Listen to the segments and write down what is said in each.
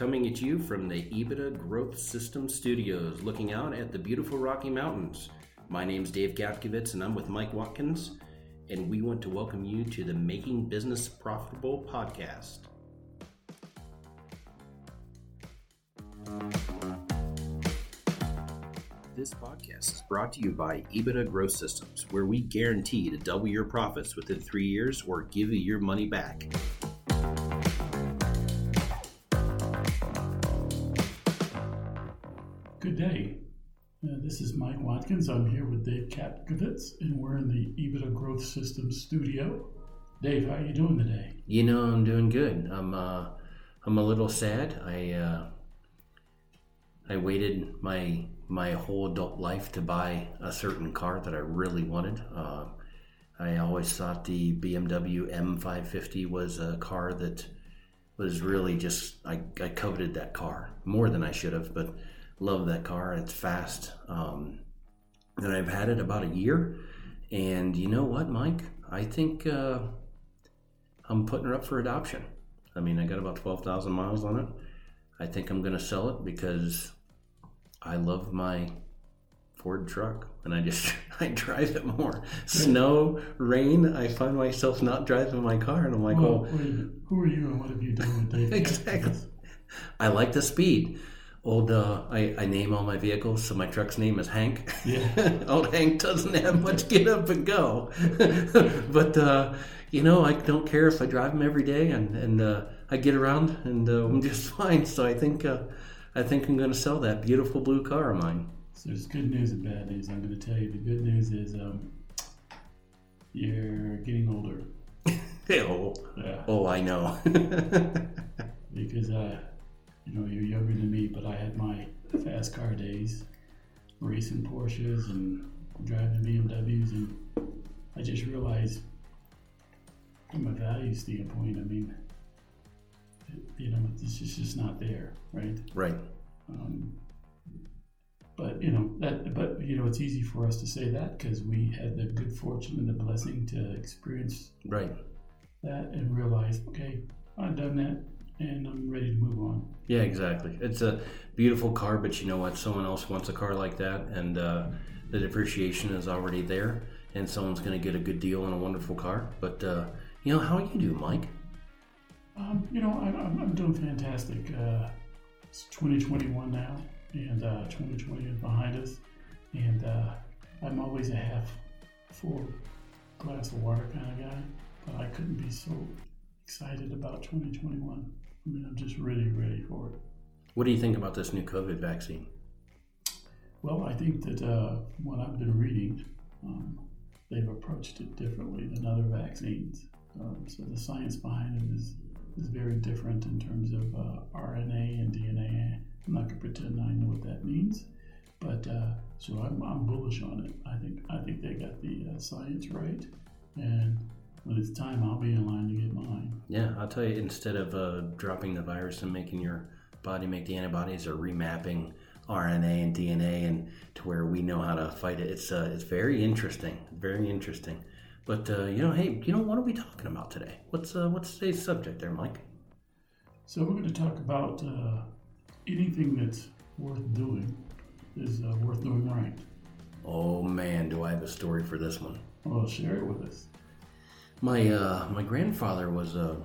coming at you from the EBITDA Growth System Studios, looking out at the beautiful Rocky Mountains. My name's Dave Gapkovitz, and I'm with Mike Watkins, and we want to welcome you to the Making Business Profitable podcast. This podcast is brought to you by EBITDA Growth Systems, where we guarantee to double your profits within three years or give you your money back. Good day. Uh, this is Mike Watkins. I'm here with Dave Kapkovitz, and we're in the EBITDA Growth Systems studio. Dave, how are you doing today? You know, I'm doing good. I'm uh, I'm a little sad. I uh, I waited my my whole adult life to buy a certain car that I really wanted. Uh, I always thought the BMW M550 was a car that was really just I, I coveted that car more than I should have, but love that car. It's fast. Um, and I've had it about a year. And you know what, Mike? I think uh, I'm putting her up for adoption. I mean, I got about 12,000 miles on it. I think I'm going to sell it because I love my Ford truck and I just I drive it more. Snow, rain, I find myself not driving my car and I'm like, well, oh, who are you and what have you done with Dave? exactly. I like the speed old uh, I, I name all my vehicles so my truck's name is hank Yeah. old hank doesn't have much get up and go but uh, you know i don't care if i drive them every day and, and uh, i get around and uh, i'm just fine so i think uh, i think i'm going to sell that beautiful blue car of mine So there's good news and bad news. I'm going to tell you the good news is um, you're getting older. oh, Yeah. oh i know Because, uh, you know, you're younger than me, but I had my fast car days, racing Porsches and driving BMWs, and I just realized from a value standpoint, I mean, you know, it's just, just not there, right? right. Um, but you know that, but you know, it's easy for us to say that because we had the good fortune and the blessing to experience right. that and realize, okay, I've done that, and I'm ready to move on. Yeah, exactly. It's a beautiful car, but you know what? Someone else wants a car like that, and uh, the depreciation is already there, and someone's going to get a good deal on a wonderful car. But uh, you know how are you do, Mike? Um, you know, I, I'm, I'm doing fantastic. Uh, it's 2021 now, and uh, 2020 is behind us, and uh, I'm always a half full glass of water kind of guy, but I couldn't be so excited about 2021. I mean, I'm just really ready for it. What do you think about this new COVID vaccine? Well, I think that uh, what I've been reading, um, they've approached it differently than other vaccines. Um, so the science behind it is, is very different in terms of uh, RNA and DNA. I'm not going to pretend I know what that means, but uh, so I'm, I'm bullish on it. I think I think they got the uh, science right, and when it's time, I'll be in line to get mine. Yeah, I'll tell you. Instead of uh, dropping the virus and making your body make the antibodies, or remapping RNA and DNA, and to where we know how to fight it, it's uh, it's very interesting. Very interesting. But uh, you know, hey, you know, what are we talking about today? What's uh, what's today's subject there, Mike? So we're going to talk about uh, anything that's worth doing is uh, worth doing right. Oh man, do I have a story for this one. Well, share it with us. My uh, my grandfather was a,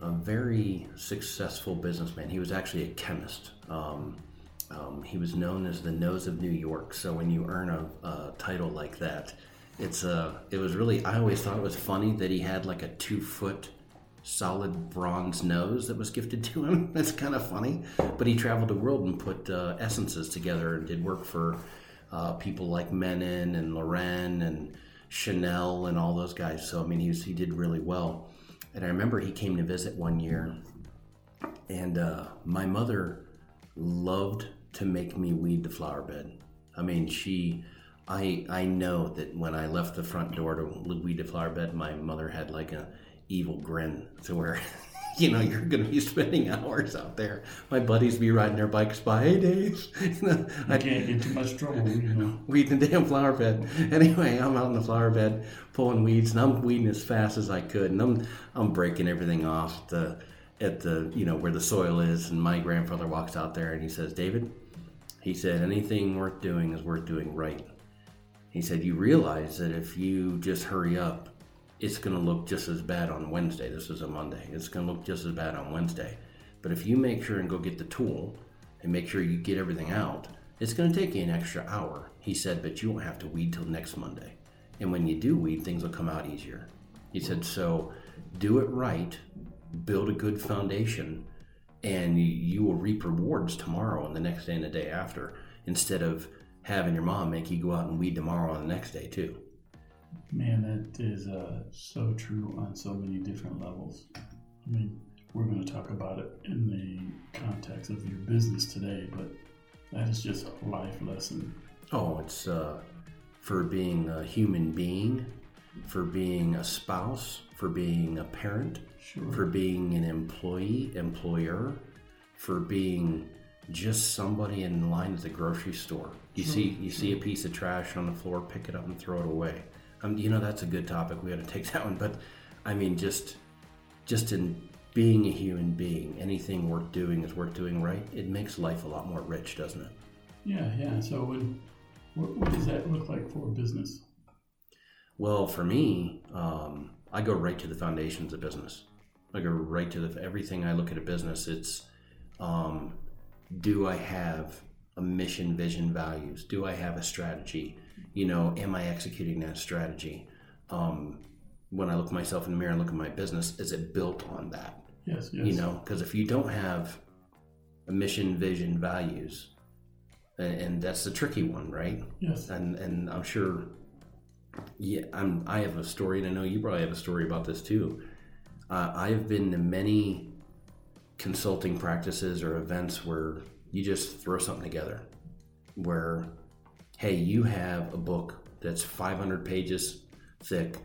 a very successful businessman. He was actually a chemist. Um, um, he was known as the nose of New York. So when you earn a, a title like that, it's a. It was really. I always thought it was funny that he had like a two foot solid bronze nose that was gifted to him. That's kind of funny. But he traveled the world and put uh, essences together and did work for uh, people like Menon and Loren and Chanel and all those guys. So I mean, he was, he did really well. And I remember he came to visit one year, and uh, my mother loved to make me weed the flower bed. I mean, she. I I know that when I left the front door to weed the flower bed, my mother had like a evil grin to where you know, you're going to be spending hours out there. My buddies be riding their bikes by. Hey, Dave. You know, I can't get too much trouble, you know. weeding the damn flower bed. Anyway, I'm out in the flower bed pulling weeds, and I'm weeding as fast as I could, and I'm I'm breaking everything off. The at the you know where the soil is, and my grandfather walks out there and he says, David, he said anything worth doing is worth doing right. He said you realize that if you just hurry up, it's going to look just as bad on Wednesday. This is a Monday. It's going to look just as bad on Wednesday. But if you make sure and go get the tool and make sure you get everything out, it's going to take you an extra hour. He said, but you won't have to weed till next Monday. And when you do weed, things will come out easier. He said, so do it right, build a good foundation, and you will reap rewards tomorrow and the next day and the day after instead of having your mom make you go out and weed tomorrow and the next day too. Man, that is uh, so true on so many different levels. I mean, we're going to talk about it in the context of your business today, but that is just a life lesson. Oh, it's uh, for being a human being, for being a spouse, for being a parent, Sure. for being an employee, employer, for being just somebody in line at the grocery store. You see, you see a piece of trash on the floor, pick it up and throw it away. Um, you know that's a good topic. We got to take that one, but I mean, just, just in being a human being, anything worth doing is worth doing right. It makes life a lot more rich, doesn't it? Yeah, yeah. So, when, what, what does that look like for a business? Well, for me, um, I go right to the foundations of business. I go right to the everything I look at a business. It's um, do I have a mission, vision, values? Do I have a strategy? You know, am I executing that strategy? Um, when I look myself in the mirror and look at my business, is it built on that? Yes, yes. You know, because if you don't have a mission, vision, values, and, and that's the tricky one, right? Yes. and and I'm sure. Yeah, I'm. I have a story, and I know you probably have a story about this too. Uh, I've been to many consulting practices or events where you just throw something together, where, hey, you have a book that's 500 pages thick,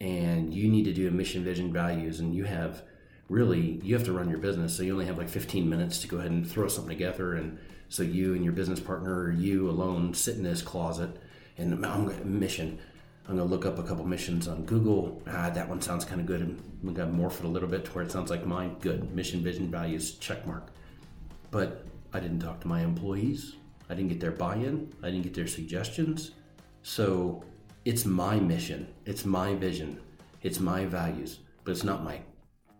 and you need to do a mission, vision, values, and you have really you have to run your business, so you only have like 15 minutes to go ahead and throw something together, and so you and your business partner, or you alone, sit in this closet, and I'm mission. I'm gonna look up a couple missions on Google. Ah, that one sounds kind of good. And I'm gonna morph it a little bit to where it sounds like mine. Good mission, vision, values, check mark. But I didn't talk to my employees. I didn't get their buy-in. I didn't get their suggestions. So it's my mission. It's my vision. It's my values. But it's not my.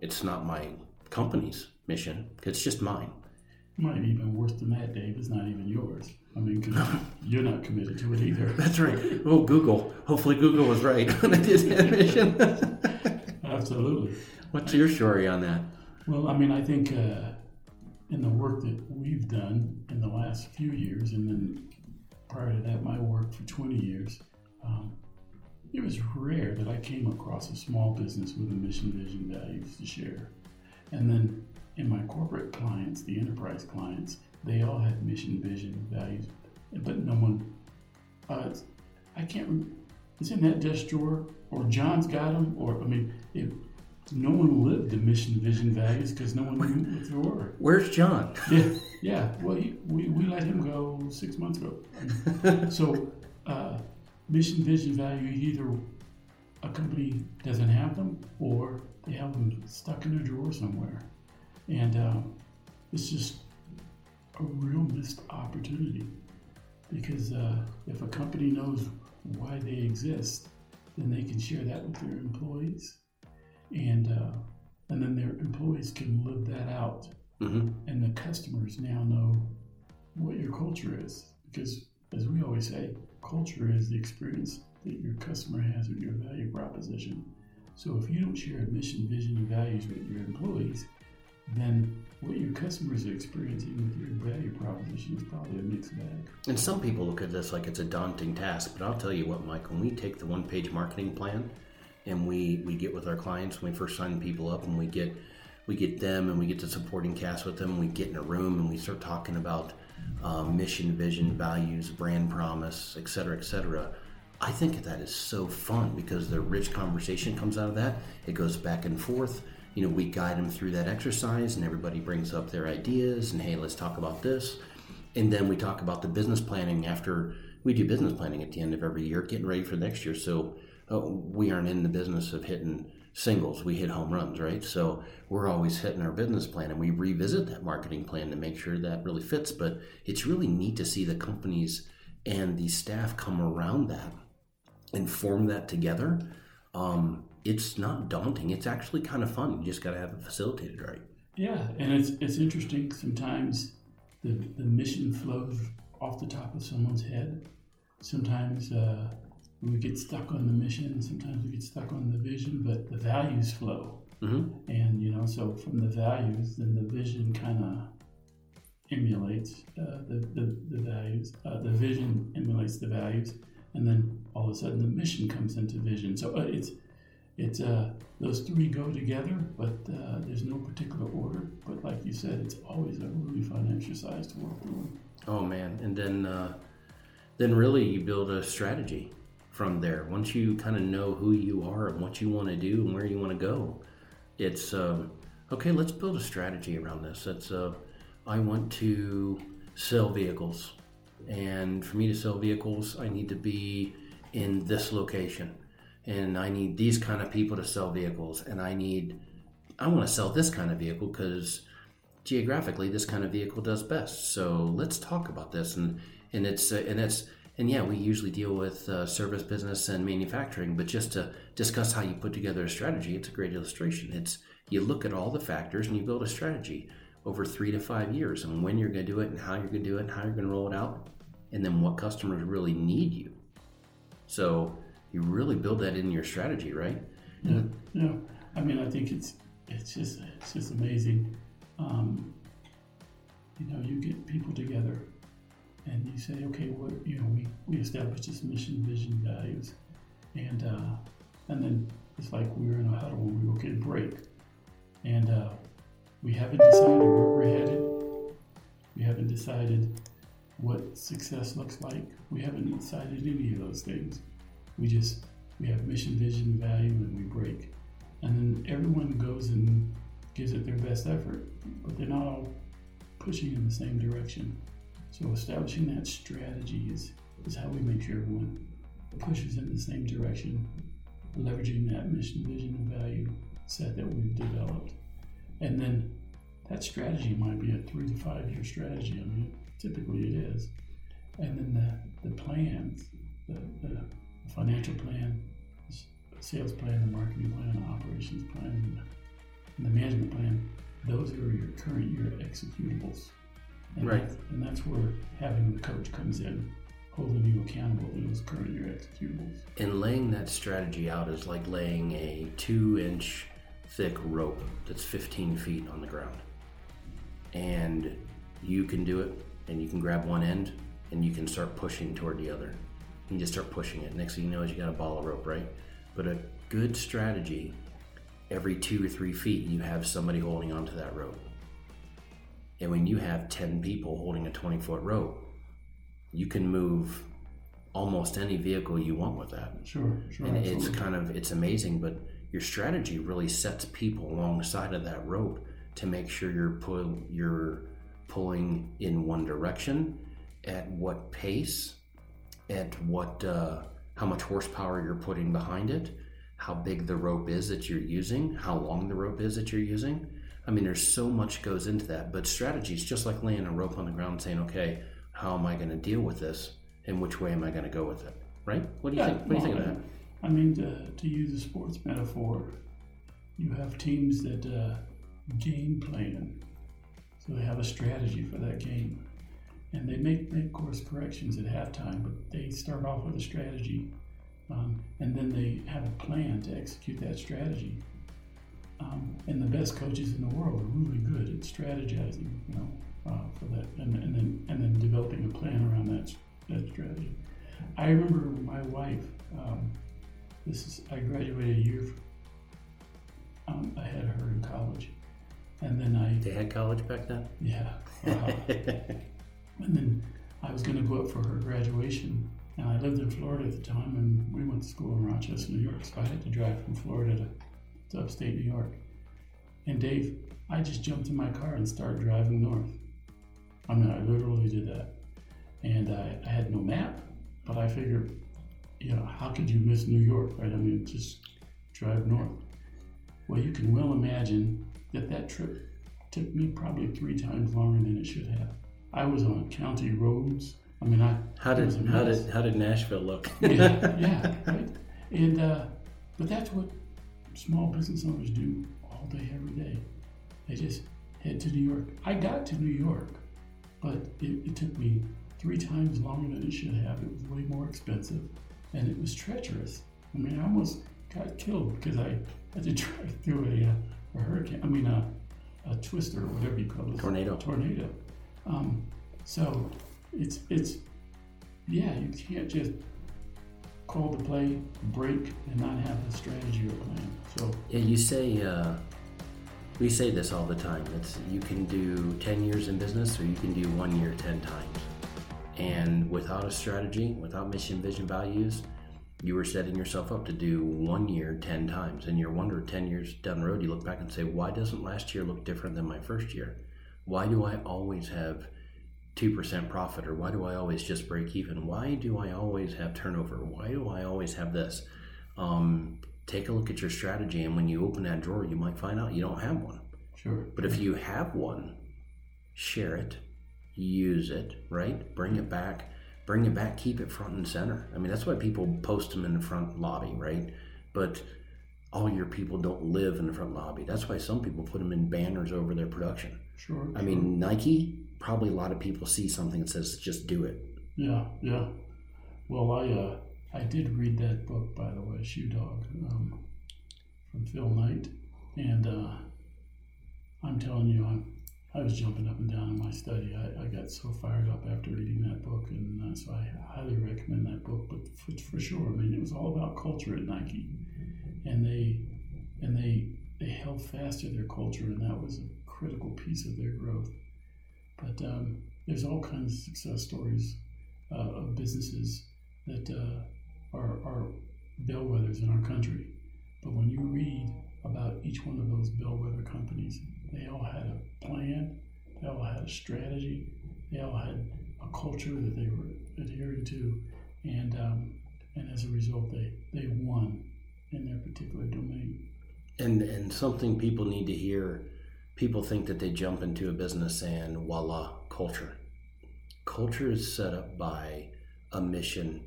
It's not my company's mission. It's just mine. Might even worse than that, Dave. It's not even yours. I mean, you're not committed to it either. That's right. Oh, Google. Hopefully, Google was right when I did that mission. Absolutely. What's your story on that? Well, I mean, I think uh, in the work that we've done in the last few years, and then prior to that, my work for 20 years, um, it was rare that I came across a small business with a mission, vision, values to share. And then in my corporate clients, the enterprise clients, they all had mission, vision, values, but no one. Uh, I can't. It's in that desk drawer, or John's got them, or I mean, it, no one lived the mission, vision, values because no one knew what they were. Where's John? Yeah, yeah. Well, he, we, we let him go six months ago. so, uh, mission, vision, value. Either a company doesn't have them, or they have them stuck in a drawer somewhere, and uh, it's just a real missed opportunity. Because uh, if a company knows why they exist, then they can share that with their employees, and uh, and then their employees can live that out. Hmm and the customers now know what your culture is. Because as we always say culture is the experience that your customer has with your value proposition. So if you don't share a mission vision and values with your employees then what your customers are experiencing with your value proposition is probably a mixed bag. And some people look at this like it's a daunting task, but I'll tell you what, Mike, when we take the one page marketing plan and we, we get with our clients, when we first sign people up and we get we get them and we get the supporting cast with them, we get in a room and we start talking about um, mission, vision, values, brand promise, et cetera, et cetera. I think that is so fun because the rich conversation comes out of that. It goes back and forth. You know, we guide them through that exercise and everybody brings up their ideas and hey, let's talk about this. And then we talk about the business planning after we do business planning at the end of every year, getting ready for next year. So uh, we aren't in the business of hitting singles, we hit home runs, right? So we're always hitting our business plan and we revisit that marketing plan to make sure that really fits. But it's really neat to see the companies and the staff come around that and form that together. Um, it's not daunting. It's actually kind of fun. You just got to have it facilitated right. Yeah, and it's it's interesting. Sometimes the the mission flows off the top of someone's head. Sometimes uh, we get stuck on the mission. Sometimes we get stuck on the vision, but the values flow. Mm-hmm. And you know, so from the values, then the vision kind of emulates uh, the, the the values. Uh, the vision emulates the values, and then all of a sudden the mission comes into vision. So uh, it's it's uh, those three go together, but uh, there's no particular order. But like you said, it's always a really fun exercise to work through. Oh man, and then uh, then really you build a strategy from there. Once you kind of know who you are and what you want to do and where you want to go, it's um, okay. Let's build a strategy around this. It's uh, I want to sell vehicles, and for me to sell vehicles, I need to be in this location and I need these kind of people to sell vehicles, and I need, I want to sell this kind of vehicle because geographically this kind of vehicle does best. So let's talk about this, and and it's uh, and it's and yeah, we usually deal with uh, service business and manufacturing, but just to discuss how you put together a strategy, it's a great illustration. It's you look at all the factors and you build a strategy over three to five years, and when you're going to do it, and how you're going to do it, and how you're going to roll it out, and then what customers really need you. So you really build that in your strategy, right? Yeah, yeah. I mean, I think it's it's just it's just amazing. Um, you know, you get people together, and you say, okay, what you know, we we establish this mission, vision, values, and uh, and then it's like we're in a huddle and we go get a break, and uh, we haven't decided where we're headed. We haven't decided what success looks like. We haven't decided any of those things. We just we have mission, vision, value, and we break. And then everyone goes and gives it their best effort, but they're not all pushing in the same direction. So establishing that strategy is, is how we make sure everyone pushes in the same direction, leveraging that mission, vision, and value set that we've developed. And then that strategy might be a three to five year strategy. I mean, typically it is. And then the, the plans, the, the financial plan, sales plan, the marketing plan, the operations plan, and the management plan. Those are your current year executables. And right. That's, and that's where having the coach comes in, holding you accountable to those current year executables. And laying that strategy out is like laying a two inch thick rope that's 15 feet on the ground. And you can do it, and you can grab one end, and you can start pushing toward the other you just start pushing it. Next thing you know is you got a ball of rope, right? But a good strategy, every two or three feet, you have somebody holding onto that rope. And when you have 10 people holding a 20 foot rope, you can move almost any vehicle you want with that. Sure, sure. And absolutely. it's kind of it's amazing, but your strategy really sets people alongside of that rope to make sure you're pull, you're pulling in one direction at what pace at what uh, how much horsepower you're putting behind it, how big the rope is that you're using, how long the rope is that you're using. I mean, there's so much goes into that. But strategy is just like laying a rope on the ground saying, okay, how am I going to deal with this, and which way am I going to go with it? Right? What do you yeah, think? What do you think of that? I mean, to, to use a sports metaphor, you have teams that uh, game plan, so they have a strategy for that game and they make, make course corrections at halftime, but they start off with a strategy, um, and then they have a plan to execute that strategy. Um, and the best coaches in the world are really good at strategizing, you know, uh, for that, and, and then and then developing a plan around that that strategy. I remember my wife. Um, this is I graduated a year um, ahead of her in college, and then I. They had college back then. Yeah. Uh, And then I was going to go up for her graduation. And I lived in Florida at the time, and we went to school in Rochester, New York. So I had to drive from Florida to, to upstate New York. And Dave, I just jumped in my car and started driving north. I mean, I literally did that. And I, I had no map, but I figured, you know, how could you miss New York, right? I mean, just drive north. Well, you can well imagine that that trip took me probably three times longer than it should have. I was on county roads. I mean, I how did how did how did Nashville look? yeah, yeah, right. And uh, but that's what small business owners do all day, every day. They just head to New York. I got to New York, but it, it took me three times longer than it should have. It was way more expensive, and it was treacherous. I mean, I almost got killed because I had to drive through a, uh, a hurricane. I mean, a, a twister or whatever you call it. Tornado. Tornado. Um, so it's it's yeah, you can't just call the play, break, and not have a strategy or plan. So yeah, you say uh, we say this all the time. It's you can do ten years in business, or you can do one year ten times. And without a strategy, without mission, vision, values, you were setting yourself up to do one year 10 times. And you're wondering 10 years down the road, you look back and say, why doesn't last year look different than my first year? Why do I always have 2% profit? Or why do I always just break even? Why do I always have turnover? Why do I always have this? Um, take a look at your strategy. And when you open that drawer, you might find out you don't have one. Sure. But if you have one, share it, use it, right? Bring it back bring it back, keep it front and center. I mean, that's why people post them in the front lobby, right? But all your people don't live in the front lobby. That's why some people put them in banners over their production. Sure. I mean, Nike, probably a lot of people see something that says, just do it. Yeah, yeah. Well, I uh, I did read that book, by the way, Shoe Dog, um, from Phil Knight. And uh, I'm telling you, I'm I was jumping up and down in my study. I, I got so fired up after reading that book, and uh, so I highly recommend that book. But for, for, sure, I mean, it was all about culture at Nike, and they and they they held fast to their culture, and that was a critical piece of their growth. But um, there's all kinds of success stories uh, of businesses that uh, are, are bellwethers in our country. But when you read about each one of those bellwether companies, they all had a plan, they all had a strategy, they all had a culture that they were adhering to, and um, and as a result, they they won in their particular domain. And and something people need to hear. People think that they jump into a business and voila, culture. Culture is set up by a mission,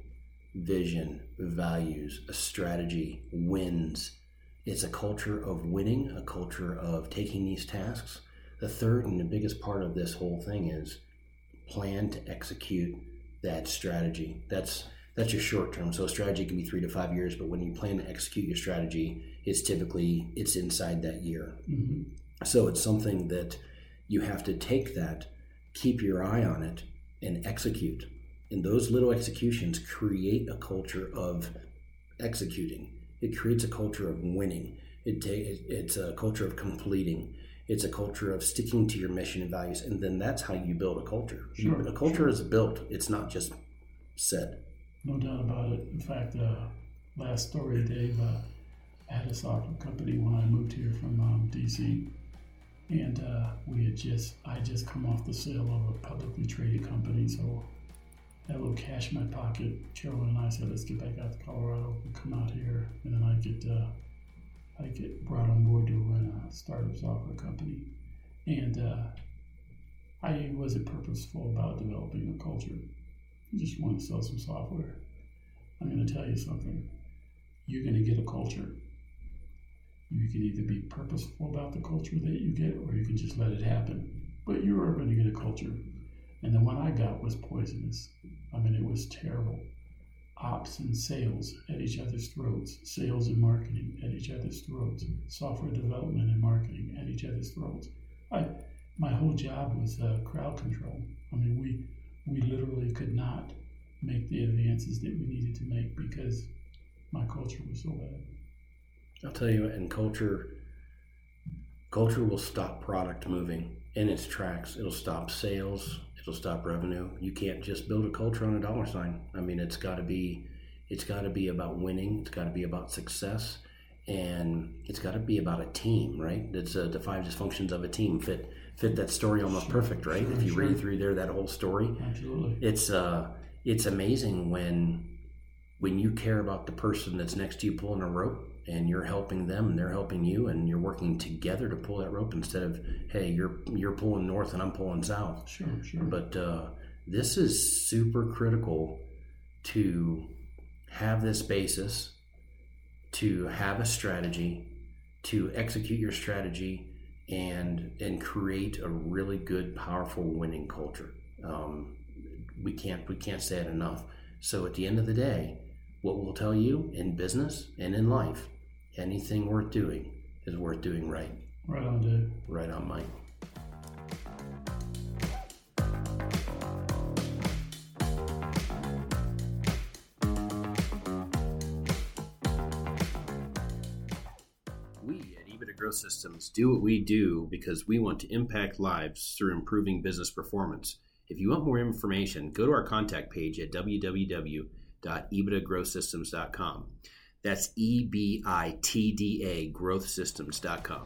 vision, values, a strategy, wins it's a culture of winning, a culture of taking these tasks. The third and the biggest part of this whole thing is plan to execute that strategy. That's that's your short term. So a strategy can be three to five years, but when you plan to execute your strategy, it's typically it's inside that year. Mm-hmm. So it's something that you have to take that, keep your eye on it, and execute. And those little executions create a culture of executing. It creates a culture of winning. It ta- it's a culture of completing. It's a culture of sticking to your mission and values, and then that's how you build a culture. Sure, a culture sure. is built; it's not just said. No doubt about it. In fact, uh, last story, Dave, uh, I had a software company when I moved here from um, DC, and uh, we had just I had just come off the sale of a publicly traded company, so had a little cash in my pocket. Carolyn and I said, let's get back out to Colorado and come out here. And then I get uh, I get brought on board to run a startup software company. And uh, I wasn't purposeful about developing a culture. I just wanted to sell some software. I'm going to tell you something. You're going to get a culture. You can either be purposeful about the culture that you get, or you can just let it happen. But you are going to get a culture. And the one I got was poisonous. I mean, it was terrible. Ops and sales at each other's throats, sales and marketing at each other's throats, software development and marketing at each other's throats. I, my whole job was uh, crowd control. I mean, we we literally could not make the advances that we needed to make because my culture was so bad. I'll tell you, and culture culture will stop product moving in its tracks. It'll stop sales it'll stop revenue. You can't just build a culture on a dollar sign. I mean, it's got to be, it's got to be about winning. It's got to be about success, and it's got to be about a team, right? It's uh, the five dysfunctions of a team fit fit that story almost sure, perfect, right? Sure, if you sure. read through there, that whole story, absolutely, it's uh, it's amazing when when you care about the person that's next to you pulling a rope and you're helping them and they're helping you and you're working together to pull that rope instead of hey you're you're pulling north and I'm pulling south. Sure, sure. But uh, this is super critical to have this basis, to have a strategy, to execute your strategy, and and create a really good, powerful, winning culture. Um, we can't we can't say it enough. So at the end of the day, what we'll tell you in business and in life, anything worth doing is worth doing right. Right on, Dave. Right on, Mike. We at EBITDA Growth Systems do what we do because we want to impact lives through improving business performance. If you want more information, go to our contact page at www.ebitdagrowthsystems.com. That's E B I T D A growthsystems.com.